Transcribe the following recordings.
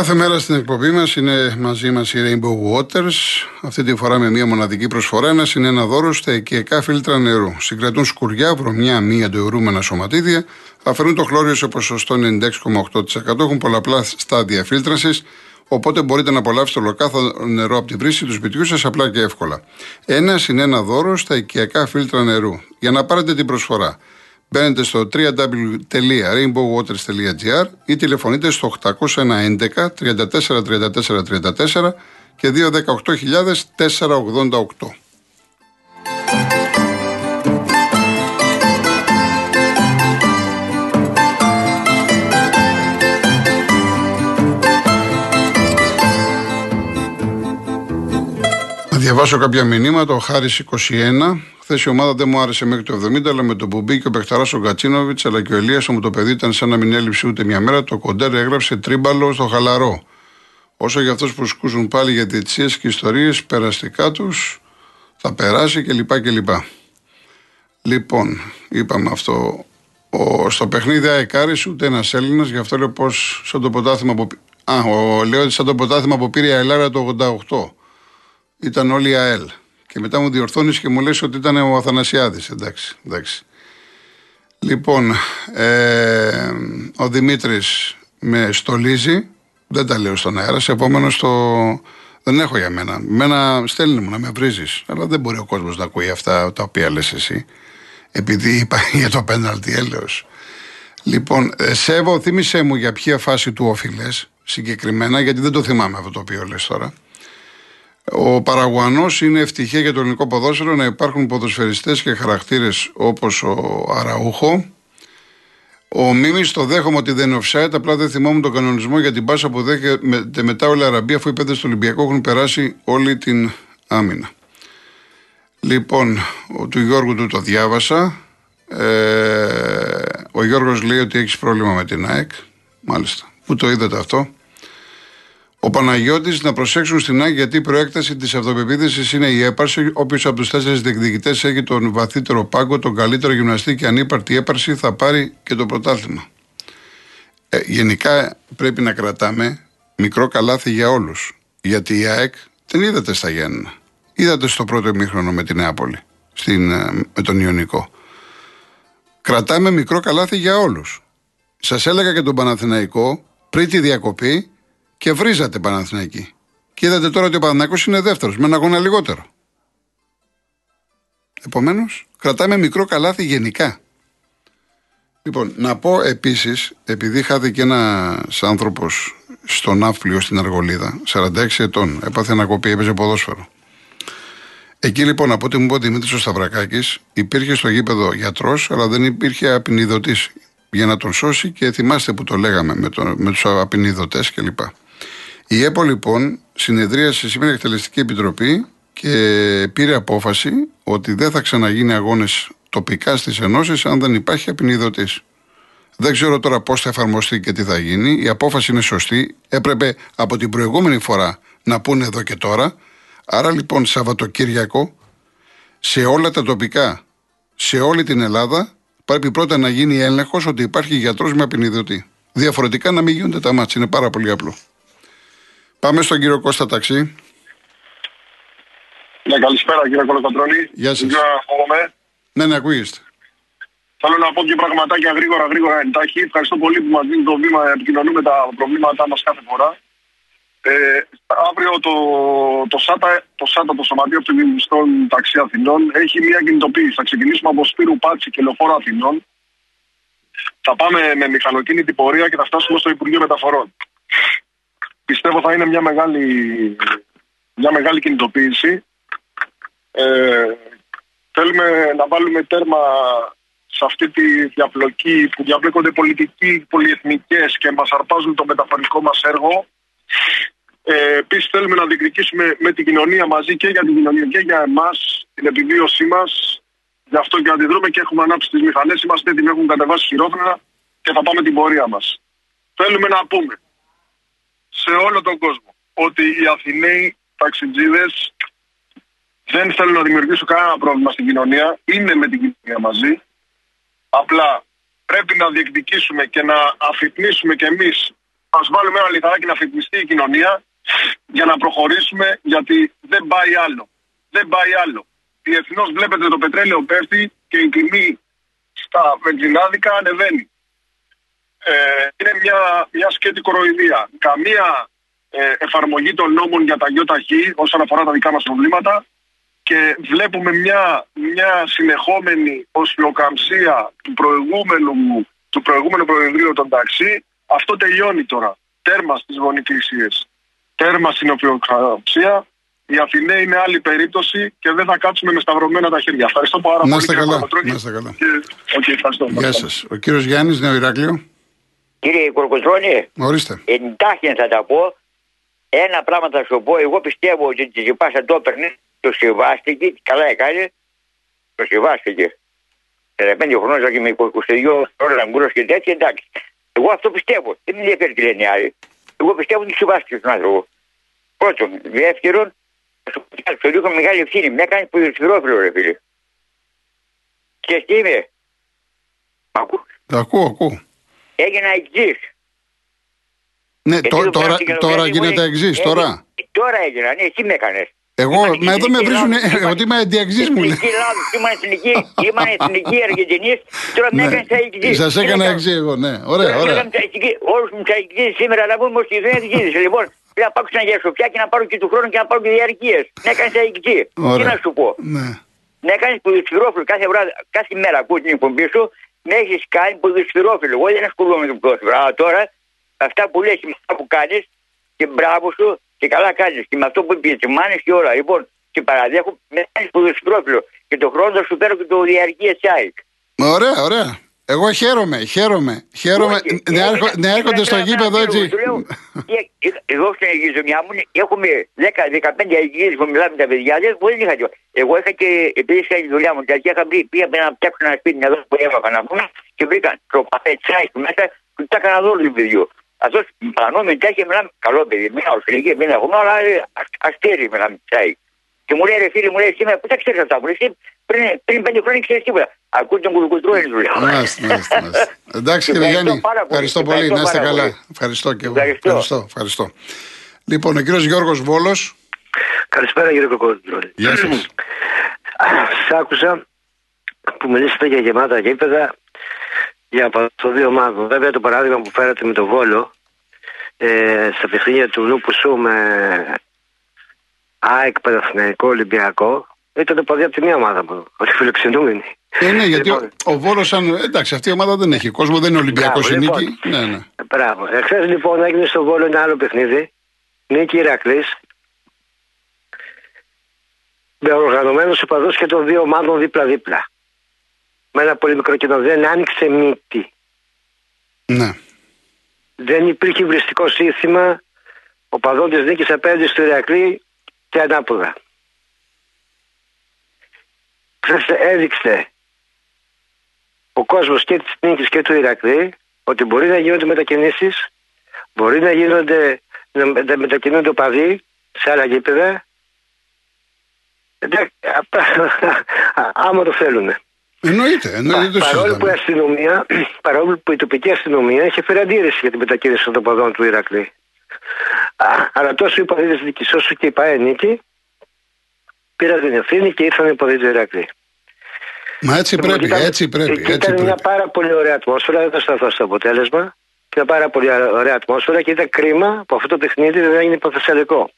Κάθε μέρα στην εκπομπή μας είναι μαζί μας η Rainbow Waters. Αυτή τη φορά με μία μοναδική προσφορά. Ένας είναι ένα δώρο στα οικιακά φίλτρα νερού. Συγκρατούν σκουριά, βρωμιά, μη αντιορούμενα σωματίδια. Αφαιρούν το χλώριο σε ποσοστό 96,8%. Έχουν πολλαπλά στάδια φίλτρανση. Οπότε μπορείτε να απολαύσετε ολοκάθο νερό από τη βρύση του σπιτιού σας απλά και εύκολα. Ένας είναι ένα δώρο στα οικιακά φίλτρα νερού. Για να πάρετε την προσφορά. Μπαίνετε στο www.rainbowwaters.gr ή τηλεφωνείτε στο 811 34 34 34 και 218.488. διαβάσω κάποια μηνύματα. Ο Χάρης 21. Χθες η ομάδα δεν μου άρεσε μέχρι το 70, αλλά με το που μπήκε ο Πεχταρά ο Γκατσίνοβιτ αλλά και ο Ελίας μου το παιδί ήταν σαν να μην έλειψε ούτε μια μέρα. Το κοντέρ έγραψε τρίμπαλο στο χαλαρό. Όσο για αυτούς που σκούσουν πάλι για διετησίες και ιστορίες, περαστικά τους θα περάσει κλπ. κλπ. Λοιπόν, είπαμε αυτό. Ο, στο παιχνίδι Αεκάρης ούτε ένας Έλληνας, γι' αυτό λέω πως σαν το ποτάθημα που. Α, ο, λέω σαν το ποτάθημα που πήρε η Αελάρα το 88 ήταν όλοι ΑΕΛ. Και μετά μου διορθώνεις και μου λες ότι ήταν ο Αθανασιάδης. Εντάξει, εντάξει. Λοιπόν, ε, ο Δημήτρης με στολίζει, δεν τα λέω στον αέρα, σε επόμενο το... Δεν έχω για μένα. Μένα στέλνει μου να με βρίζεις. Αλλά δεν μπορεί ο κόσμος να ακούει αυτά τα οποία λες εσύ. Επειδή είπα για το πέναλτι έλεος. Λοιπόν, ε, Σέβο, θύμισε μου για ποια φάση του όφιλε συγκεκριμένα, γιατί δεν το θυμάμαι αυτό το οποίο λες τώρα. Ο Παραγουανό είναι ευτυχία για το ελληνικό ποδόσφαιρο να υπάρχουν ποδοσφαιριστές και χαρακτήρες όπως ο Αραούχο. Ο Μίμης το δέχομαι ότι δεν είναι offside, απλά δεν θυμόμουν τον κανονισμό για την πάσα που δέχεται μετά όλη η Αραμπία, αφού οι πέντε του Ολυμπιακού έχουν περάσει όλη την άμυνα. Λοιπόν, ο, του Γιώργου του το διάβασα. Ε, ο Γιώργος λέει ότι έχεις πρόβλημα με την ΑΕΚ. Μάλιστα. Πού το είδατε αυτό. Ο Παναγιώτης να προσέξουν στην ΑΕΚ γιατί η προέκταση της αυτοπεποίθησης είναι η έπαρση. Όποιος από τους τέσσερις διεκδικητές έχει τον βαθύτερο πάγκο, τον καλύτερο γυμναστή και ανύπαρτη έπαρση θα πάρει και το πρωτάθλημα. Ε, γενικά πρέπει να κρατάμε μικρό καλάθι για όλους. Γιατί η ΑΕΚ δεν είδατε στα Γιάννενα. Είδατε στο πρώτο ημίχρονο με την Νεάπολη, στην, ε, με τον Ιωνικό. Κρατάμε μικρό καλάθι για όλους. Σας έλεγα και τον Παναθηναϊκό πριν τη διακοπή και βρίζατε Παναθηναϊκή. Και είδατε τώρα ότι ο Παναθηναϊκός είναι δεύτερος, με ένα αγώνα λιγότερο. Επομένως, κρατάμε μικρό καλάθι γενικά. Λοιπόν, να πω επίσης, επειδή χάθηκε ένας άνθρωπος στον Ναύπλιο στην Αργολίδα, 46 ετών, έπαθε ανακοπή, έπαιζε ποδόσφαιρο. Εκεί λοιπόν, από ό,τι μου είπε ο Δημήτρης ο Σταυρακάκης, υπήρχε στο γήπεδο γιατρός, αλλά δεν υπήρχε απεινιδωτής για να τον σώσει και θυμάστε που το λέγαμε με, το, με τους απεινιδωτές κλπ. Η ΕΠΟ λοιπόν συνεδρίασε σήμερα η Εκτελεστική Επιτροπή και πήρε απόφαση ότι δεν θα ξαναγίνει αγώνες τοπικά στις ενώσεις αν δεν υπάρχει απεινιδωτή. Δεν ξέρω τώρα πώς θα εφαρμοστεί και τι θα γίνει. Η απόφαση είναι σωστή. Έπρεπε από την προηγούμενη φορά να πούνε εδώ και τώρα. Άρα λοιπόν Σαββατοκύριακο σε όλα τα τοπικά, σε όλη την Ελλάδα, πρέπει πρώτα να γίνει έλεγχος ότι υπάρχει γιατρός με απεινιδωτή. Διαφορετικά να μην γίνονται τα μάτια. Είναι πάρα πολύ απλό. Πάμε στον κύριο Κώστα Ταξί. Ναι, καλησπέρα κύριε Κολοκοντρόλη. Γεια σας. Ναι, ναι, ακούγεστε. Θέλω να πω και πραγματάκια γρήγορα, γρήγορα εντάχει. Ευχαριστώ πολύ που μας δίνει το βήμα να επικοινωνούμε τα προβλήματά μας κάθε φορά. Ε, αύριο το, το, ΣΑΤΑ, το ΣΑΤΑ, το Σωματείο Αυτοκινητιστών Ταξί Αθηνών, έχει μια κινητοποίηση. Θα ξεκινήσουμε από Σπύρου Πάτσι και Λεωφόρο Αθηνών. Θα πάμε με μηχανοκίνητη πορεία και θα φτάσουμε στο Υπουργείο Μεταφορών πιστεύω θα είναι μια μεγάλη, μια μεγάλη κινητοποίηση. Ε, θέλουμε να βάλουμε τέρμα σε αυτή τη διαπλοκή που διαπλέκονται πολιτικοί, πολυεθνικές και μας αρπάζουν το μεταφορικό μας έργο. Ε, Επίσης θέλουμε να διεκδικήσουμε με την κοινωνία μαζί και για την κοινωνία και για εμάς την επιβίωσή μας. Γι' αυτό και αντιδρούμε και έχουμε ανάψει τις μηχανές. Είμαστε έτοιμοι, έχουν κατεβάσει χειρόφρενα και θα πάμε την πορεία μας. Θέλουμε να πούμε σε όλο τον κόσμο ότι οι Αθηναίοι ταξιτζίδες δεν θέλουν να δημιουργήσουν κανένα πρόβλημα στην κοινωνία, είναι με την κοινωνία μαζί. Απλά πρέπει να διεκδικήσουμε και να αφυπνίσουμε κι εμείς Α βάλουμε ένα λιθαράκι να φοιτηστεί η κοινωνία για να προχωρήσουμε, γιατί δεν πάει άλλο. Δεν πάει άλλο. Διεθνώς βλέπετε το πετρέλαιο πέφτει και η τιμή στα βενζινάδικα ανεβαίνει. Ε, είναι μια, μια σκέτη κοροϊδία. Καμία ε, εφαρμογή των νόμων για τα ΙΧ όσον αφορά τα δικά μας προβλήματα και βλέπουμε μια, μια συνεχόμενη οσφυοκαμψία του προηγούμενου, του προηγούμενου Προεδρείου των ταξί. Αυτό τελειώνει τώρα. Τέρμα στις γονυκλισίες. Τέρμα στην οσφυοκαμψία. Η Αθηναία είναι άλλη περίπτωση και δεν θα κάτσουμε με σταυρωμένα τα χέρια. Ευχαριστώ πάρα Να πολύ. είστε κύριε καλά. Παπατρώνη. Να είστε καλά. Και- οκ, ευχαριστώ. Γεια σας. Ο κύριος Γιάννης, Νέο Ηράκλειο. Κύριε Κορκοτρώνη, Ορίστε. εντάχει θα τα πω. Ένα πράγμα θα σου πω. Εγώ πιστεύω ότι τη Ζυπάσα το έπαιρνε, το σεβάστηκε, καλά έκανε, το σεβάστηκε. 35 χρόνια και με 22 ώρα γκρό και τέτοια, εντάξει. Εγώ αυτό πιστεύω. Δεν με ενδιαφέρει τι λένε οι άλλοι. Εγώ πιστεύω ότι σεβάστηκε τον άνθρωπο. Πρώτον. Δεύτερον, θα σου πω κάτι, το ρίχνω μεγάλη ευθύνη. Με έκανε ποδοσφαιρόφιλο, ρε φίλε. Και τι είμαι. Μ' ακούς; Ακούω, ακούω. Έγινα εξής. Ναι, Γιατί τω- το τώρα, πράσινο τώρα παιδί μου γίνεται είναι- εξής. Ε, Τώρα. ε, Τώρα έγινα, ναι, εσύ με έκανες. Εγώ, με εδώ με βρίζουν ότι είμαι αντιεξής μου λέει. Εθνική λάθος, ήμουν εθνική, ήμουν εθνική Αργεντινή, τώρα με έκανες τα εξής. Σας έκανα εξής εγώ, ναι. Ωραία, ωραία. Όλους μου τα εξής σήμερα να πούμε ότι δεν εξής. Λοιπόν, πρέπει να πάω ξανά για σοφιά και να πάρω και του χρόνου και να πάρω και διαρκείες. Με έκανες τα εξής. Τι Ωραία. να σου πω; Ναι. Με έκανες ποδοσφαιρόφιλο κάθε, βράδυ, κάθε μέρα ακούω την εκπομπή σου, με έχεις κάνει ποδοσφαιρόφιλο. Εγώ δεν ασχολούμαι με το ποδόσφαιρο. Αλλά τώρα αυτά που λες και με αυτά που κάνεις και μπράβο σου και καλά κάνεις. Και με αυτό που είπες και μάνε και όλα. Λοιπόν, και παραδέχω, με κάνεις ποδοσφαιρόφιλο. Και το χρόνο θα σου παίρνω και το διαρκεία τσάικ. Ωραία, ωραία. Εγώ χαίρομαι, χαίρομαι. Χαίρομαι Όχι, να, ε, έρχο- ε, να έρχονται ε, στο ε, γήπεδο ε, έτσι. του λέω, ε, ε, Εγώ στην γειτονιά μου έχουμε 10-15 αγγλίες που μιλάμε με τα παιδιά. Δεν δεν είχα τίποτα. Εγώ είχα και επειδή είχα τη δουλειά μου, γιατί είχα βρει, πήγα να φτιάξω ένα σπίτι εδώ που έμαθα να πούμε και βρήκα το παπέ τσάι του μέσα και τα έκανα δόλου του παιδιού. Αυτός πανώ μετά και μιλάμε καλό παιδί, μην αουσιλική, μην έχουμε, αλλά ε, ασ- αστέρι μιλάμε τσάι. Και μου λέει ρε φίλε μου λέει σήμερα πού τα ξέρεις αυτά μου λέει εσύ πριν, πριν πέντε χρόνια ξέρεις τίποτα. Ακούω τον κουλουκουτρό του λέω. Μάλιστα, μάλιστα, μάλιστα. Εντάξει κύριε Ευχαριστώ Γιάννη, πάρα πολύ. ευχαριστώ πολύ. Ευχαριστώ Να είστε πάρα καλά. πολύ. Ευχαριστώ και εγώ. Ευχαριστώ. Ευχαριστώ, ευχαριστώ. Λοιπόν, ο κύριος Γιώργος Βόλος. Καλησπέρα κύριε Κοκότρολη. Γεια σας. Σ' άκουσα που μιλήσατε για γεμάτα γήπεδα για το δύο ομάδων. Βέβαια το παράδειγμα που φέρατε με το Βόλο ε, στα παιχνίδια του Νούπουσου με ΑΕΚ Παναθηναϊκό Ολυμπιακό ήταν παδί από τη μία ομάδα μου, ότι φιλοξενούμενοι. Ε, ναι, γιατί Λοιπόν, ο, ο Βόλος, σαν, εντάξει, αυτή η ομάδα δεν έχει κόσμο, δεν είναι Ολυμπιακός η Μπράβο, νίκη. Ναι, ναι. Μπράβο. Εχθέ λοιπόν έγινε στο Βόλο ένα άλλο παιχνίδι. Νίκη Ηρακλή. Με οργανωμένους οπαδούς και των δύο ομάδων δίπλα-δίπλα. Με ένα πολύ μικρό κοινό. Δεν άνοιξε μύτη. ναι. Δεν υπήρχε βριστικό σύστημα οπαδών τη νίκη απέναντι στο Ηρακλή και ανάποδα. Χθες έδειξε ο κόσμος και της νίκης και του Ηρακλή ότι μπορεί να γίνονται μετακινήσεις, μπορεί να γίνονται να με- να μετακινούνται οπαδοί σε άλλα γήπεδα. Εντάξει, α- άμα το θέλουν. Εννοείται, εννοείται το Παρόλο που η συζητάμε. αστυνομία, παρόλο που η τοπική αστυνομία είχε φέρει αντίρρηση για την μετακίνηση των οπαδών του Ηρακλή. Α, Αλλά τόσο οι οπαδοί της νίκης όσο και η ΠαΕ νίκη πήραν την ευθύνη και ήρθαν οι οπαδοί του Ηρακλή. Μα έτσι Λοιπόν, πρέπει, ήταν- έτσι πρέπει. εκεί Έτσι ήταν μια πρέπει. πάρα πολύ ωραία ατμόσφαιρα, δεν θα σταθώ στο αποτέλεσμα. Ήταν πάρα πολύ ωραία ατμόσφαιρα και ήταν κρίμα που αυτό το παιχνίδι δεν έγινε παθεσσαλικό.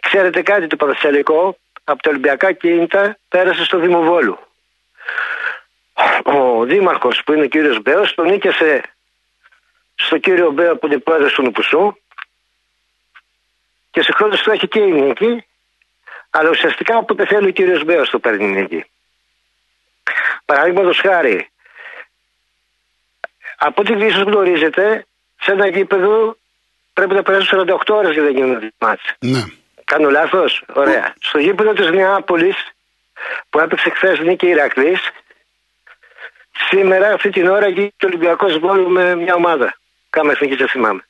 Ξέρετε κάτι, το παθεσσαλικό από τα Ολυμπιακά κίνητα πέρασε στο Δήμο Βόλου. Ο Δήμαρχος που είναι ο κύριος Μπέος τον νίκησε στο κύριο Μπέο που είναι πρόεδρος του Νουπουσού και συγχρόνως του έχει και η νίκη αλλά ουσιαστικά όποτε θέλει ο κύριος Μπέος το παίρνει η νίκη. Παραδείγματος χάρη, από ό,τι ίσως γνωρίζετε, σε ένα γήπεδο πρέπει να περάσουν 48 ώρες για να γίνουν μάτς. Ναι. Κάνω λάθος; Ωραία. Στο γήπεδο της Νεάπολης που έπαιξε χθες νίκη Ηρακλής, σήμερα αυτή την ώρα γίνεται ο Ολυμπιακός Βόλου με μια ομάδα. Κάμα εθνική, δεν θυμάμαι.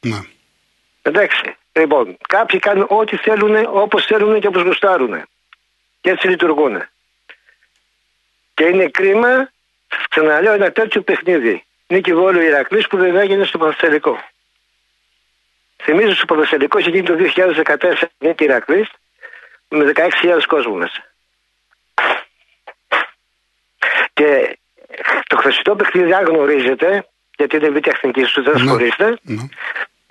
ναι. Εντάξει. Λοιπόν, κάποιοι κάνουν ό,τι θέλουν, όπως θέλουν και όπως γουστάρουν. Και έτσι λειτουργούν. Και είναι κρίμα, ξαναλέω, ένα τέτοιο παιχνίδι. Νίκη Βόλου Ηρακλής που δεν έγινε στο Παθελικό. Θυμίζω στου ποδοσφαιρικού εκείνη το 2014 είναι Ηρακλής με 16.000 κόσμο μέσα. Και το χθεσινό παιχνίδι, αν γνωρίζετε, γιατί είναι τεχνική σου, δεν ασχολείστε, Ναι.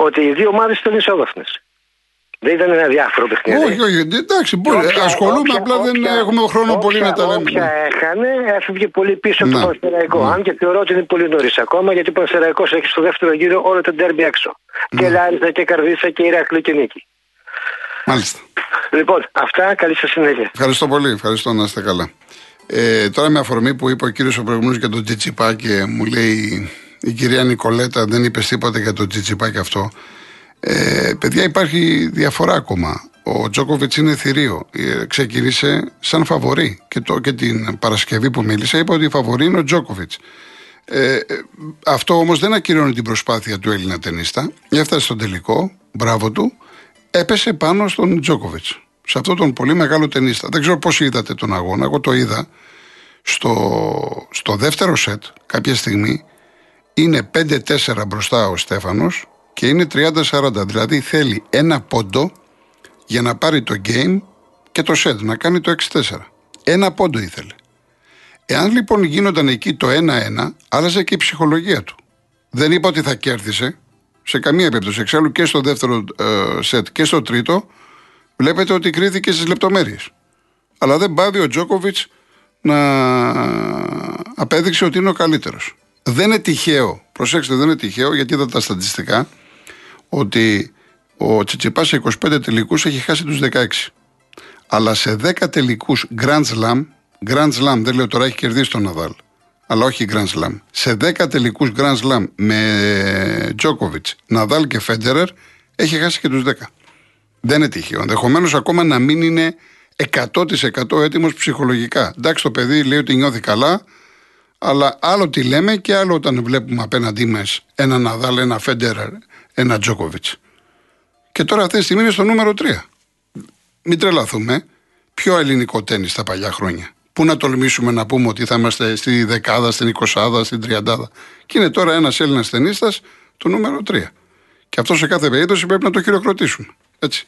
Ότι οι δύο ομάδες ήταν ισόδαφνε. Δεν ήταν ένα διάφορο παιχνίδι. Όχι, όχι, εντάξει, μπορεί. Όποια- ασχολούμαι, όποια- απλά δεν όποια- έχουμε χρόνο πολύ όποια- να τα λέμε. Όποια έχανε, έφυγε πολύ πίσω από Ναι. το Πανσεραϊκό. Ναι. Αν και θεωρώ ότι είναι πολύ νωρίς ακόμα, γιατί ο Πανσεραϊκός έχει στο δεύτερο γύρο όλο το ντέρμπι έξω. Ναι. Και Λάρισα και Καρδίσα και Ηράκλειο και Νίκη. Μάλιστα. Λοιπόν, αυτά. Καλή σας συνέχεια. Ευχαριστώ πολύ. Ευχαριστώ να είστε καλά. Ε, τώρα με αφορμή που είπε ο κύριος ο προηγούμενος για τον Τσιτσιπά και μου λέει η κυρία Νικολέτα δεν είπε τίποτα για τον Τσιτσιπά και αυτό. Ε, παιδιά, υπάρχει διαφορά ακόμα. Ο Τζόκοβιτς είναι θηρίο. Ε, ξεκίνησε σαν φαβορή. Και, το, και την Παρασκευή που μίλησα, είπα ότι η φαβορή είναι ο Τζόκοβιτς. Ε, ε, αυτό όμως δεν ακυρώνει την προσπάθεια του Έλληνα ταινίστα. Έφτασε στον τελικό, μπράβο του, έπεσε πάνω στον Τζόκοβιτς. Σε αυτόν τον πολύ μεγάλο ταινίστα. Δεν ξέρω πώς είδατε τον αγώνα. Εγώ το είδα στο, στο δεύτερο σετ κάποια στιγμή. Είναι 5-4 μπροστά ο Στέφανος και είναι 30-40. Δηλαδή θέλει ένα πόντο για να πάρει το game και το σετ, να κάνει το 6-4. Ένα πόντο ήθελε. Εάν λοιπόν γίνονταν εκεί το 1-1, άλλαζε και η ψυχολογία του. Δεν είπα ότι θα κέρδισε σε καμία περίπτωση. Εξάλλου και στο δεύτερο ε, σετ και στο τρίτο, βλέπετε ότι κρίθηκε στις λεπτομέρειες. Αλλά δεν πάβει ο Τζόκοβιτ να απέδειξε ότι είναι ο καλύτερος. Δεν είναι τυχαίο, προσέξτε, δεν είναι τυχαίο γιατί είδα τα στατιστικά ότι ο Τσιτσιπάς σε 25 τελικούς έχει χάσει τους 16. Αλλά σε 10 τελικούς Grand Slam, Grand Slam δεν λέω τώρα έχει κερδίσει τον Ναδάλ, αλλά όχι Grand Slam. Σε 10 τελικούς Grand Slam με Τζόκοβιτ, Ναδάλ και Φέντερερ έχει χάσει και τους 10. Δεν είναι τυχαίο. Ενδεχομένως ακόμα να μην είναι 100% έτοιμος ψυχολογικά. Εντάξει, το παιδί λέει ότι νιώθει καλά, αλλά άλλο τι λέμε και άλλο όταν βλέπουμε απέναντί μας ένα Ναδάλ, ένα Φέντερερ, ένα Τζόκοβιτς. Και τώρα αυτή τη στιγμή είναι στο νούμερο 3. Μην τρελαθούμε. Πιο ελληνικό τέννη τα παλιά χρόνια. Πού να τολμήσουμε να πούμε ότι θα είμαστε στη δεκάδα, στην εικοσάδα, στην τριαντάδα. Και είναι τώρα ένας Έλληνας ταινίστας το νούμερο 3. Και αυτό σε κάθε περίπτωση πρέπει να το χειροκροτήσουμε. Έτσι.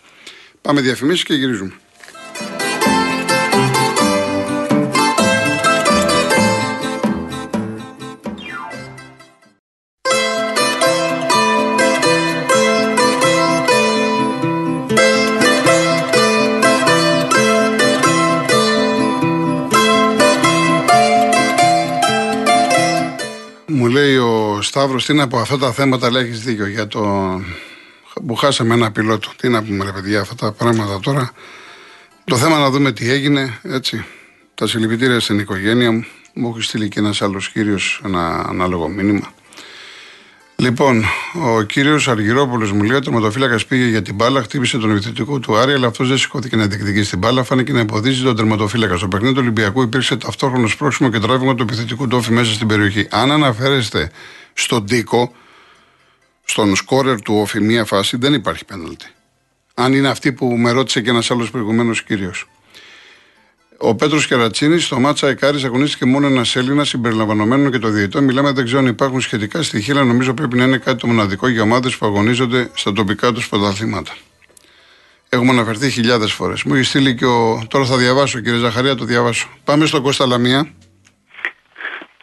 Πάμε διαφημίσεις και γυρίζουμε. Σταύρος, τι να πω, αυτά τα θέματα λέει έχεις δίκιο για το που χάσαμε ένα πιλότο. Τι να πούμε, ρε παιδιά, αυτά τα πράγματα τώρα. Το θέμα να δούμε τι έγινε, έτσι. Τα συλληπιτήρια στην οικογένεια μου. Μου έχει στείλει και ένας άλλος κύριος ένα ανάλογο μήνυμα. Λοιπόν, ο κύριος Αργυρόπουλος μου λέει: Ο τερματοφύλακας πήγε για την μπάλα, χτύπησε τον επιθετικό του Άρη, αλλά αυτός δεν σηκώθηκε να διεκδικήσει την μπάλα. Φάνηκε να εμποδίζει τον τερματοφύλακα. Στο παιχνίδι του Ολυμπιακού υπήρξε ταυτόχρονο σπρώξιμο και τράβημα του επιθετικού τόφη μέσα στην περιοχή. Αν αναφέρεστε στον Τίκο, στον σκόρερ του όφη μία φάση, δεν υπάρχει πέναλτη. Αν είναι αυτή που με ρώτησε και ένας άλλος προηγουμένω κύριος. Ο Πέτρος Κερατσίνης στο μάτσα Εκάρη αγωνίστηκε μόνο ένας Έλληνα συμπεριλαμβανομένων και το διαιτητό. Μιλάμε, δεν ξέρω αν υπάρχουν σχετικά στοιχεία, αλλά νομίζω πρέπει να είναι κάτι το μοναδικό για ομάδες που αγωνίζονται στα τοπικά τους πρωταθλήματα. Έχουμε αναφερθεί χιλιάδες φορές. Μου έχει στείλει και ο. Τώρα θα διαβάσω, κύριε Ζαχαρία, το διαβάσω. Πάμε στον Κώστα Λαμία.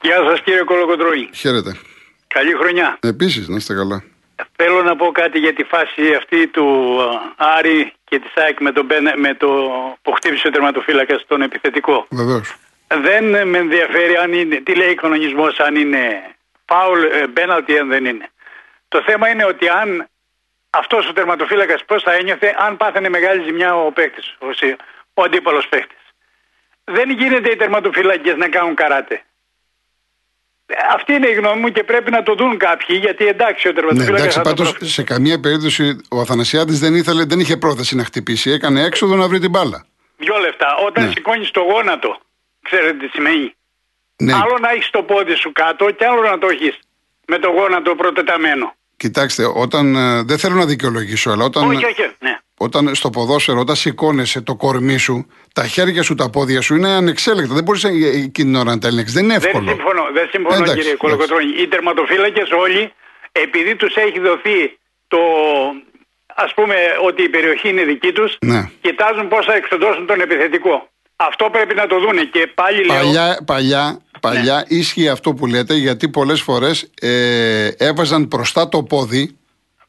Γεια σας κύριε Κολοκοντρώνη. Χαίρετε. Καλή χρονιά. Επίσης, να είστε καλά. Θέλω να πω κάτι για τη φάση αυτή του α, Άρη και τη ΣΑΕΚ με, τον Μπένα- με το που χτύπησε ο τερματοφύλακας στον επιθετικό. Βεβαίως. Δεν με ενδιαφέρει αν είναι, τι λέει ο κανονισμός, αν είναι φάουλ, ε, μπέναλτι, αν δεν είναι. Το θέμα είναι ότι αν αυτός ο τερματοφύλακας πώς θα ένιωθε αν πάθαινε μεγάλη ζημιά ο παίκτης, ο, συ- ο αντίπαλος παίκτης. Δεν γίνεται οι τερματοφύλακες να κάνουν καράτε. Ε, Αυτή είναι η γνώμη μου και πρέπει να το δουν κάποιοι γιατί εντάξει ο Ναι, τερματοφύλακα εντάξει, θα το πάντως προ- σε καμία περίπτωση ο Αθανασιάδης δεν, ήθελε, δεν είχε πρόθεση να χτυπήσει. Έκανε έξοδο να βρει την μπάλα. Δυο λεφτά. Όταν Ναι. σηκώνεις το γόνατο, ξέρετε τι σημαίνει. Ναι, Άλλο να έχεις το πόδι σου κάτω και άλλο να το έχεις με το γόνατο προτεταμένο. Κοιτάξτε, όταν. ε, δεν θέλω να δικαιολογήσω, αλλά όταν. Όχι, όχι. Ναι. Όταν στο ποδόσφαιρο, όταν σηκώνεσαι το κορμί σου, τα χέρια σου, τα πόδια σου είναι ανεξέλεγκτα. Δεν μπορείς εκείνη την ώρα να τα ελέγξεις. Δεν είναι Δεν εύκολο. συμφωνώ, δεν συμφωνώ Εντάξει, κύριε εντάξει. Κολοκοτρώνη. Οι τερματοφύλακες όλοι, επειδή τους έχει δοθεί το, ας πούμε ότι η περιοχή είναι δική τους, Ναι. κοιτάζουν πώς θα εξοντώσουν τον επιθετικό. Αυτό πρέπει να το δούνε και πάλι λέω... Παλιά, παλιά, παλιά Ναι. ίσχυε αυτό που λέτε γιατί πολλές φορές ε, έβαζαν μπροστά το πόδι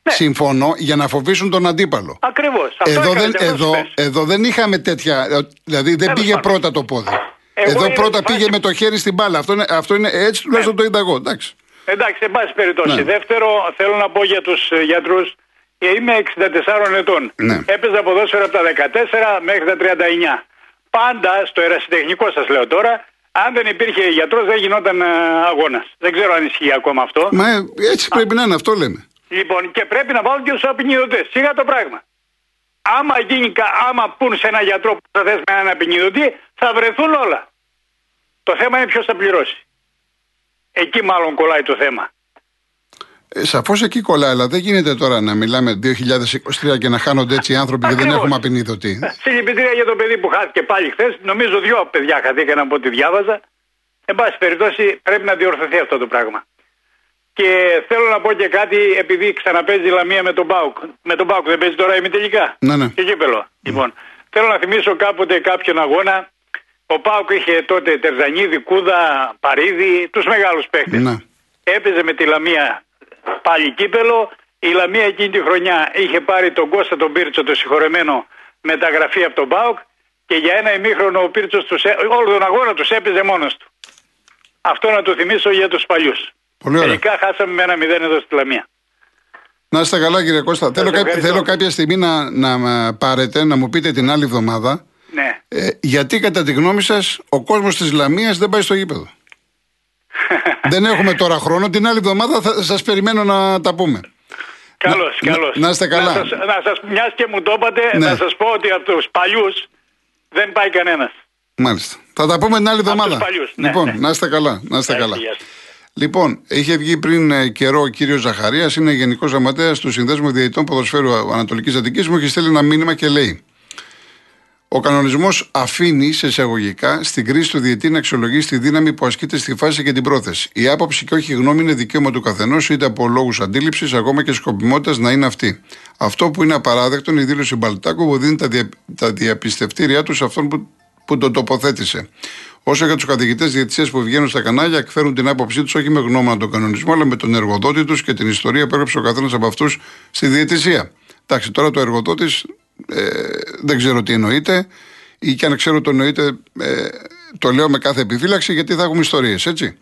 Ναι. συμφωνώ για να φοβήσουν τον αντίπαλο. Ακριβώς. Αυτό Εδώ έκανε δεν, και αυτός εδώ, πες. εδώ δεν είχαμε τέτοια. ε, Δηλαδή δεν Τέλος πήγε πάντων. πρώτα το πόδι. Εγώ εδώ είναι πρώτα στη φάση- πήγε με το χέρι στην μπάλα. Αυτό είναι, αυτό είναι έτσι τουλάχιστον το είδα εγώ. Εντάξει. Εντάξει, εν πάση περιπτώσει. Ναι. Δεύτερο, θέλω να πω για τους γιατρούς. Είμαι 64 ετών. Ναι. Έπαιζα ποδόσφαιρο από τα 14 μέχρι τα 39. Πάντα στο ερασιτεχνικό σας λέω τώρα, αν δεν υπήρχε γιατρός δεν γινόταν αγώνας. Δεν ξέρω αν ισχύει ακόμα αυτό. Μα ε, έτσι πρέπει να είναι, αυτό λέμε. Λοιπόν, και πρέπει να βάλουν και τους απεινιδωτέ. Σιγά το πράγμα. Άμα, γίνει, κα- άμα πούν σε ένα γιατρό που θα θες με έναν απεινιδωτή, θα βρεθούν όλα. Το θέμα είναι ποιος θα πληρώσει. Εκεί μάλλον κολλάει το θέμα. Ε, Σαφώς εκεί κολλάει, αλλά δεν γίνεται τώρα να μιλάμε 2023 και να χάνονται έτσι οι άνθρωποι και δεν Ακριβώς. έχουμε απεινίδωτη. Συλληπιτήρια για το παιδί που χάθηκε πάλι χθες. Νομίζω δύο παιδιά χαθήκαν από ό,τι διάβαζα. Εν πάση περιπτώσει πρέπει να διορθωθεί αυτό το πράγμα. Και θέλω να πω και κάτι, επειδή ξαναπέζει η Λαμία με τον Μπάουκ. Με τον Μπάουκ δεν παίζει τώρα ημιτελικά. Ναι, ναι. Και γήπελο. Λοιπόν, θέλω να θυμίσω κάποτε κάποιον αγώνα. Ο Πάουκ είχε τότε Τερζανίδη, Κούδα, Παρίδη, τους μεγάλους παίχτε. Ναι. Έπαιζε με τη Λαμία πάλι κύπελο. Η Λαμία εκείνη τη χρονιά είχε πάρει τον Κώστα τον Πίρτσο, το συγχωρεμένο, μεταγραφή από τον Πάουκ και για ένα ημίχρονο ο Πίρτσος τους, έ- όλο τον αγώνα τους έπαιζε μόνος του. Αυτό να το θυμίσω για τους παλιούς. Πολύ ωραία. Τελικά χάσαμε με ένα μηδέν εδώ στη Λαμία. Να είστε καλά, κύριε Κώστα. Θέλω, κά- ευχαριστώ. θέλω κάποια στιγμή να, να με πάρετε, να μου πείτε την άλλη εβδομάδα Ναι. ε, γιατί κατά τη γνώμη σας ο κόσμος της Λαμίας δεν πάει στο γήπεδο; δεν έχουμε τώρα χρόνο. Την άλλη εβδομάδα θα σας περιμένω να τα πούμε. Καλώς, να- καλώς. να είστε καλά. Να σας, να σας, μιας και μου το είπατε, Ναι. να σας πω ότι από τους παλιούς δεν πάει κανένας. Μάλιστα. Θα τα πούμε την άλλη εβδομάδα. τους παλιούς, ναι, λοιπόν, ναι. να είστε καλά. Να είστε καλά. Γεια σας. Λοιπόν, είχε βγει πριν ε, καιρό ο κύριος Ζαχαρίας, είναι γενικός γραμματέας του Συνδέσμου Διαιτητών Ποδοσφαίρου Ανατολικής Αττικής. Μου έχεις στείλει ένα μήνυμα και λέει: Ο κανονισμός αφήνει σε εισαγωγικά στην κρίση του διαιτή να αξιολογήσει τη δύναμη που ασκείται στη φάση και την πρόθεση. Η άποψη και όχι η γνώμη είναι δικαίωμα του καθενός, είτε από λόγους αντίληψης, ακόμα και σκοπιμότητας να είναι αυτή. Αυτό που είναι απαράδεκτο είναι η δήλωση Μπαλτάκου που δίνει τα, δια, τα διαπιστευτήριά του σε αυτόν που, που τον τοποθέτησε. Όσο για τους καθηγητές διαιτησίας που βγαίνουν στα κανάλια, εκφέρουν την άποψή τους όχι με γνώμονα τον κανονισμό, αλλά με τον εργοδότη τους και την ιστορία που έγραψε ο καθένας από αυτούς στη διαιτησία. Εντάξει, τώρα το εργοδότης ε, δεν ξέρω τι εννοείται, ή και αν ξέρω το εννοείται, ε, το λέω με κάθε επιφύλαξη, γιατί θα έχουμε ιστορίες, έτσι.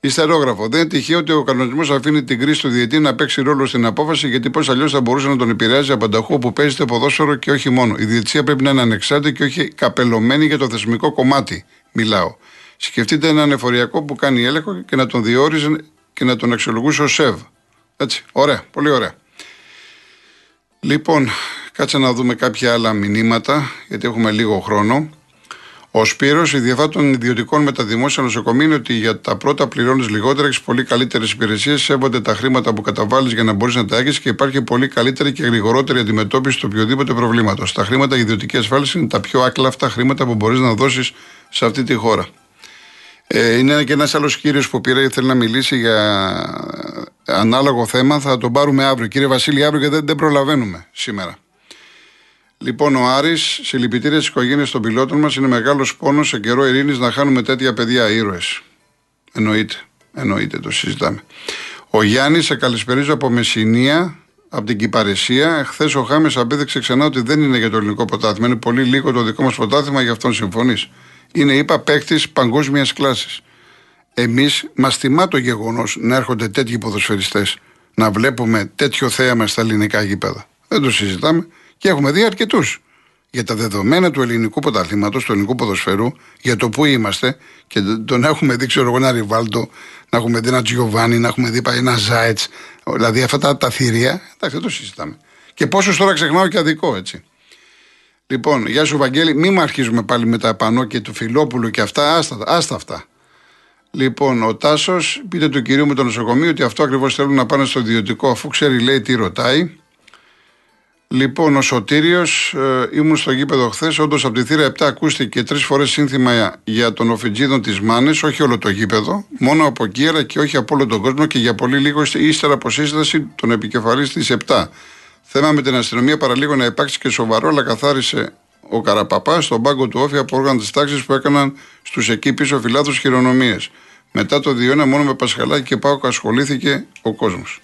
Ιστερόγραφο. Δεν είναι τυχαίο ότι ο κανονισμός αφήνει την κρίση του διαιτή να παίξει ρόλο στην απόφαση, γιατί πώς αλλιώς θα μπορούσε να τον επηρεάζει απανταχού που παίζεται ποδόσφαιρο και όχι μόνο. Η διαιτησία πρέπει να είναι ανεξάρτητη και όχι καπελωμένη για το θεσμικό κομμάτι. Μιλάω. Σκεφτείτε έναν εφοριακό που κάνει έλεγχο και να τον διόριζε και να τον αξιολογούσε ω ΣΕΒ. Έτσι. Ωραία. Πολύ ωραία. Λοιπόν, κάτσε να δούμε κάποια άλλα μηνύματα, γιατί έχουμε λίγο χρόνο. Ο Σπύρος, η διαφορά των ιδιωτικών με τα δημόσια νοσοκομεία είναι ότι για τα πρώτα πληρώνεις λιγότερα, έχεις πολύ καλύτερες υπηρεσίες, σέβονται τα χρήματα που καταβάλεις για να μπορείς να τα έχεις και υπάρχει πολύ καλύτερη και γρηγορότερη αντιμετώπιση του οποιοδήποτε προβλήματος. Τα χρήματα ιδιωτική ασφάλιση είναι τα πιο άκλαφτα χρήματα που μπορείς να δώσεις σε αυτή τη χώρα. Ε, είναι και ένας άλλος κύριος που πήρε και θέλει να μιλήσει για ανάλογο θέμα. Θα τον πάρουμε αύριο. Κύριε Βασίλη, αύριο γιατί δεν, δεν προλαβαίνουμε σήμερα. Λοιπόν, ο Άρης, συλληπιτήρια στι οικογένειε των πιλότων μας, είναι μεγάλος πόνος σε καιρό ειρήνης να χάνουμε τέτοια παιδιά ήρωες. Εννοείται. Εννοείται, το συζητάμε. Ο Γιάννης, σε καλησπερίζω από Μεσσηνία, από την Κυπαρεσία. Χθε ο Χάμες απέδειξε ξανά ότι δεν είναι για το ελληνικό πρωτάθλημα. Είναι πολύ λίγο το δικό μας πρωτάθλημα, γι' αυτόν συμφωνείς. Είναι, είπα, παίκτης παγκόσμιας κλάσης. Εμείς μας τιμά το γεγονός να έρχονται τέτοιοι ποδοσφαιριστές, να βλέπουμε τέτοιο θέαμα στα ελληνικά γήπεδα. Δεν το συζητάμε και έχουμε δει αρκετούς. Για τα δεδομένα του ελληνικού πρωταθλήματος, του ελληνικού ποδοσφαίρου, για το που είμαστε και τον έχουμε δει, ξέρω εγώ, ένα Ριβάλτο, να έχουμε δει ένα Τζιοβάνι, να έχουμε δει πάει ένα Ζάετ. Δηλαδή αυτά τα, τα θηρία, εντάξει, δεν το συζητάμε. Και πόσο τώρα ξεχνάω και αδικό, έτσι. Λοιπόν, γεια σου Βαγγέλη, μην με αρχίζουμε πάλι με τα πανό και του Φιλόπουλου και αυτά, άστα, άστα αυτά. Λοιπόν, ο Τάσος, πείτε του κυρίου με το νοσοκομείο ότι αυτό ακριβώς θέλουν να πάνε στο ιδιωτικό, αφού ξέρει, λέει, τι ρωτάει. Λοιπόν, ο Σωτήριος, ε, ήμουν στο γήπεδο χθες. Όντως από τη θύρα 7 ακούστηκε τρεις φορές σύνθημα για τον Οφιτζίδων της Μάνε, όχι όλο το γήπεδο, μόνο από εκεί, αλλά και όχι από όλο τον κόσμο και για πολύ λίγο ύστερα από σύσταση τον επικεφαλής της 7. Θέμα με την αστυνομία παραλίγο να υπάρξει και σοβαρό, αλλά καθάρισε ο Καραπαπά στον πάγκο του Όφη από όργανα της τάξης που έκαναν στους εκεί πίσω φυλάδους χειρονομίες. Μετά το 2 μόνο με Πασχαλάκη και Πάοκ ασχολήθηκε ο κόσμος.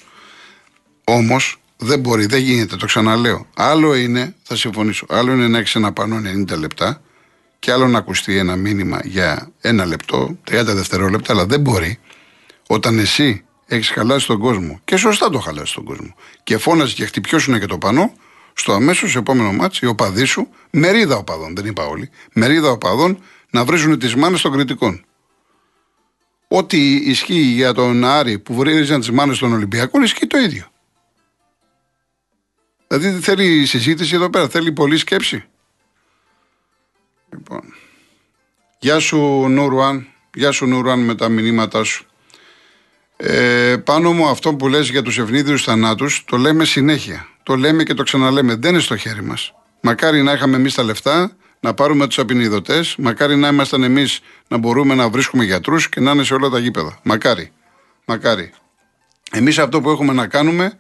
Όμως δεν μπορεί, δεν γίνεται, το ξαναλέω. Άλλο είναι, θα συμφωνήσω, άλλο είναι να έχεις ένα πανό 90 λεπτά και άλλο να ακουστεί ένα μήνυμα για ένα λεπτό, 30 δευτερόλεπτα, αλλά δεν μπορεί όταν εσύ έχεις χαλάσει τον κόσμο και σωστά το χαλάσεις τον κόσμο και φώναζες και χτυπιώσουν και το πανό, στο αμέσως επόμενο μάτσο οι οπαδοί σου, μερίδα οπαδών, δεν είπα όλοι, μερίδα οπαδών να βρίζουν τις μάνες των κριτικών. Ό,τι ισχύει για τον Άρη που βρίζαν τις μάνες των Ολυμπιακών ισχύει το ίδιο. Δηλαδή θέλει συζήτηση εδώ πέρα, θέλει πολλή σκέψη. Λοιπόν. Γεια σου Νουρουάν, γεια σου Νουρουάν με τα μηνύματά σου. Ε, πάνω μου αυτό που λες για τους ευνίδιους θανάτους το λέμε συνέχεια. Το λέμε και το ξαναλέμε. Δεν είναι στο χέρι μας. Μακάρι να είχαμε εμείς τα λεφτά, να πάρουμε τους απεινιδωτές, μακάρι να ήμασταν εμείς να μπορούμε να βρίσκουμε γιατρούς και να είναι σε όλα τα γήπεδα. Μακάρι. Μακάρι. Εμείς αυτό που έχουμε να κάνουμε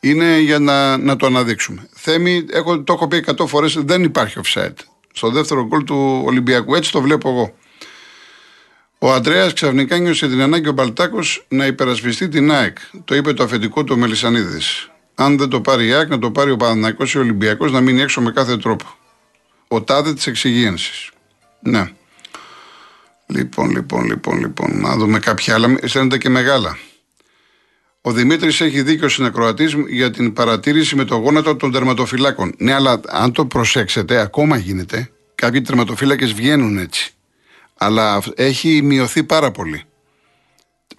είναι για να, να το αναδείξουμε. Θέμη, έχω, το έχω πει 100 φορές, δεν υπάρχει offside. Στο δεύτερο γκολ του Ολυμπιακού. Έτσι το βλέπω εγώ. Ο Αντρέας ξαφνικά νιώσε την ανάγκη ο Μπαλτάκος να υπερασπιστεί την ΑΕΚ. Το είπε το αφεντικό του Μελισανίδης. Αν δεν το πάρει η ΑΕΚ, να το πάρει ο Παναναναϊκό ή ο Ολυμπιακός να μείνει έξω με κάθε τρόπο. Ο τάδε της εξυγίανσης. Ναι. Λοιπόν, λοιπόν, λοιπόν, λοιπόν. Να δούμε κάποια άλλα. Στέλνετε και μεγάλα. Ο Δημήτρης έχει δίκιο στην ακροατής για την παρατήρηση με το γόνατο των τερματοφυλάκων. Ναι, αλλά αν το προσέξετε, ακόμα γίνεται. Κάποιοι τερματοφύλακες βγαίνουν έτσι. Αλλά έχει μειωθεί πάρα πολύ.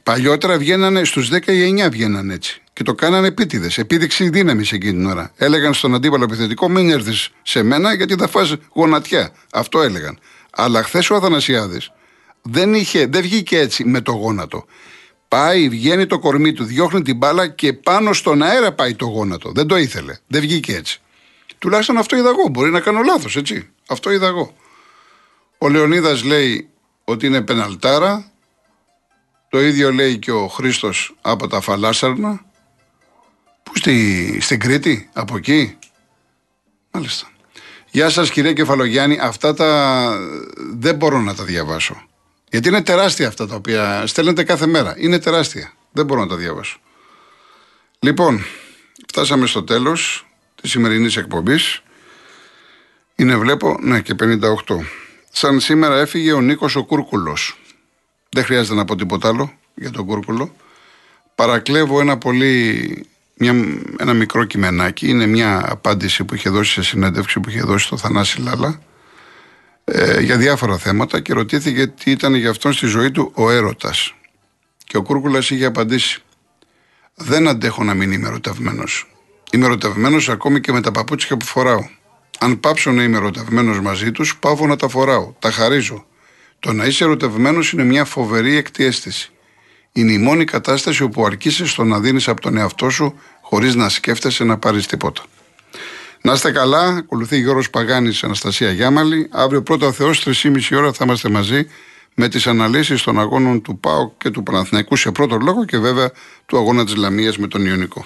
Παλιότερα βγαίνανε στους 10 ή 9 βγαίναν έτσι. Και το κάνανε επίτηδες. Επίδειξη δύναμης εκείνη την ώρα. Έλεγαν στον αντίπαλο επιθετικό: Μην έρθεις σε μένα γιατί θα φας γονατιά. Αυτό έλεγαν. Αλλά χθες ο Αθανασιάδης δεν, είχε, δεν βγήκε έτσι με το γόνατο. Πάει, βγαίνει το κορμί του, διώχνει την μπάλα και πάνω στον αέρα πάει το γόνατο. Δεν το ήθελε. Δεν βγήκε έτσι. Τουλάχιστον αυτό είδα εγώ. Μπορεί να κάνω λάθος, έτσι. Αυτό είδα εγώ. Ο Λεωνίδας λέει ότι είναι πεναλτάρα. Το ίδιο λέει και ο Χρήστος από τα Φαλάσσαρνα. Πού στη, στην Κρήτη, από εκεί. Μάλιστα. Γεια σας κύριε Κεφαλογιάννη, αυτά τα δεν μπορώ να τα διαβάσω. Γιατί είναι τεράστια αυτά τα οποία στέλνετε κάθε μέρα. Είναι τεράστια. Δεν μπορώ να τα διαβάσω. Λοιπόν, φτάσαμε στο τέλος της σημερινής εκπομπής. Είναι βλέπω, ναι και 58. Σαν σήμερα έφυγε ο Νίκος ο Κούρκουλος. Δεν χρειάζεται να πω τίποτα άλλο για τον Κούρκουλο. Παρακλέβω ένα πολύ μια, ένα μικρό κειμενάκι. Είναι μια απάντηση που είχε δώσει σε συνέντευξη που είχε δώσει στο Θανάση Λάλα ε, για διάφορα θέματα και ρωτήθηκε τι ήταν για αυτόν στη ζωή του ο έρωτας. Και ο Κούρκουλας είχε απαντήσει: Δεν αντέχω να μην είμαι ερωτευμένος. Είμαι ερωτευμένος ακόμη και με τα παπούτσια που φοράω. Αν πάψω να είμαι ερωτευμένος μαζί τους, πάω να τα φοράω. Τα χαρίζω. Το να είσαι ερωτευμένος είναι μια φοβερή εκτιέστηση. Είναι η μόνη κατάσταση όπου αρκείσαι στο να δίνεις από τον εαυτό σου χωρίς να σκέφτεσαι να πάρεις τίποτα. Να είστε καλά. Ακολουθεί Γιώργος Παγάνης, Αναστασία Γιάμαλη. Αύριο πρώτα ο Θεός, 3,5 ώρα θα είμαστε μαζί με τις αναλύσεις των αγώνων του ΠΑΟ και του Παναθηναϊκού σε πρώτο λόγο και βέβαια του αγώνα της Λαμίας με τον Ιωνικό.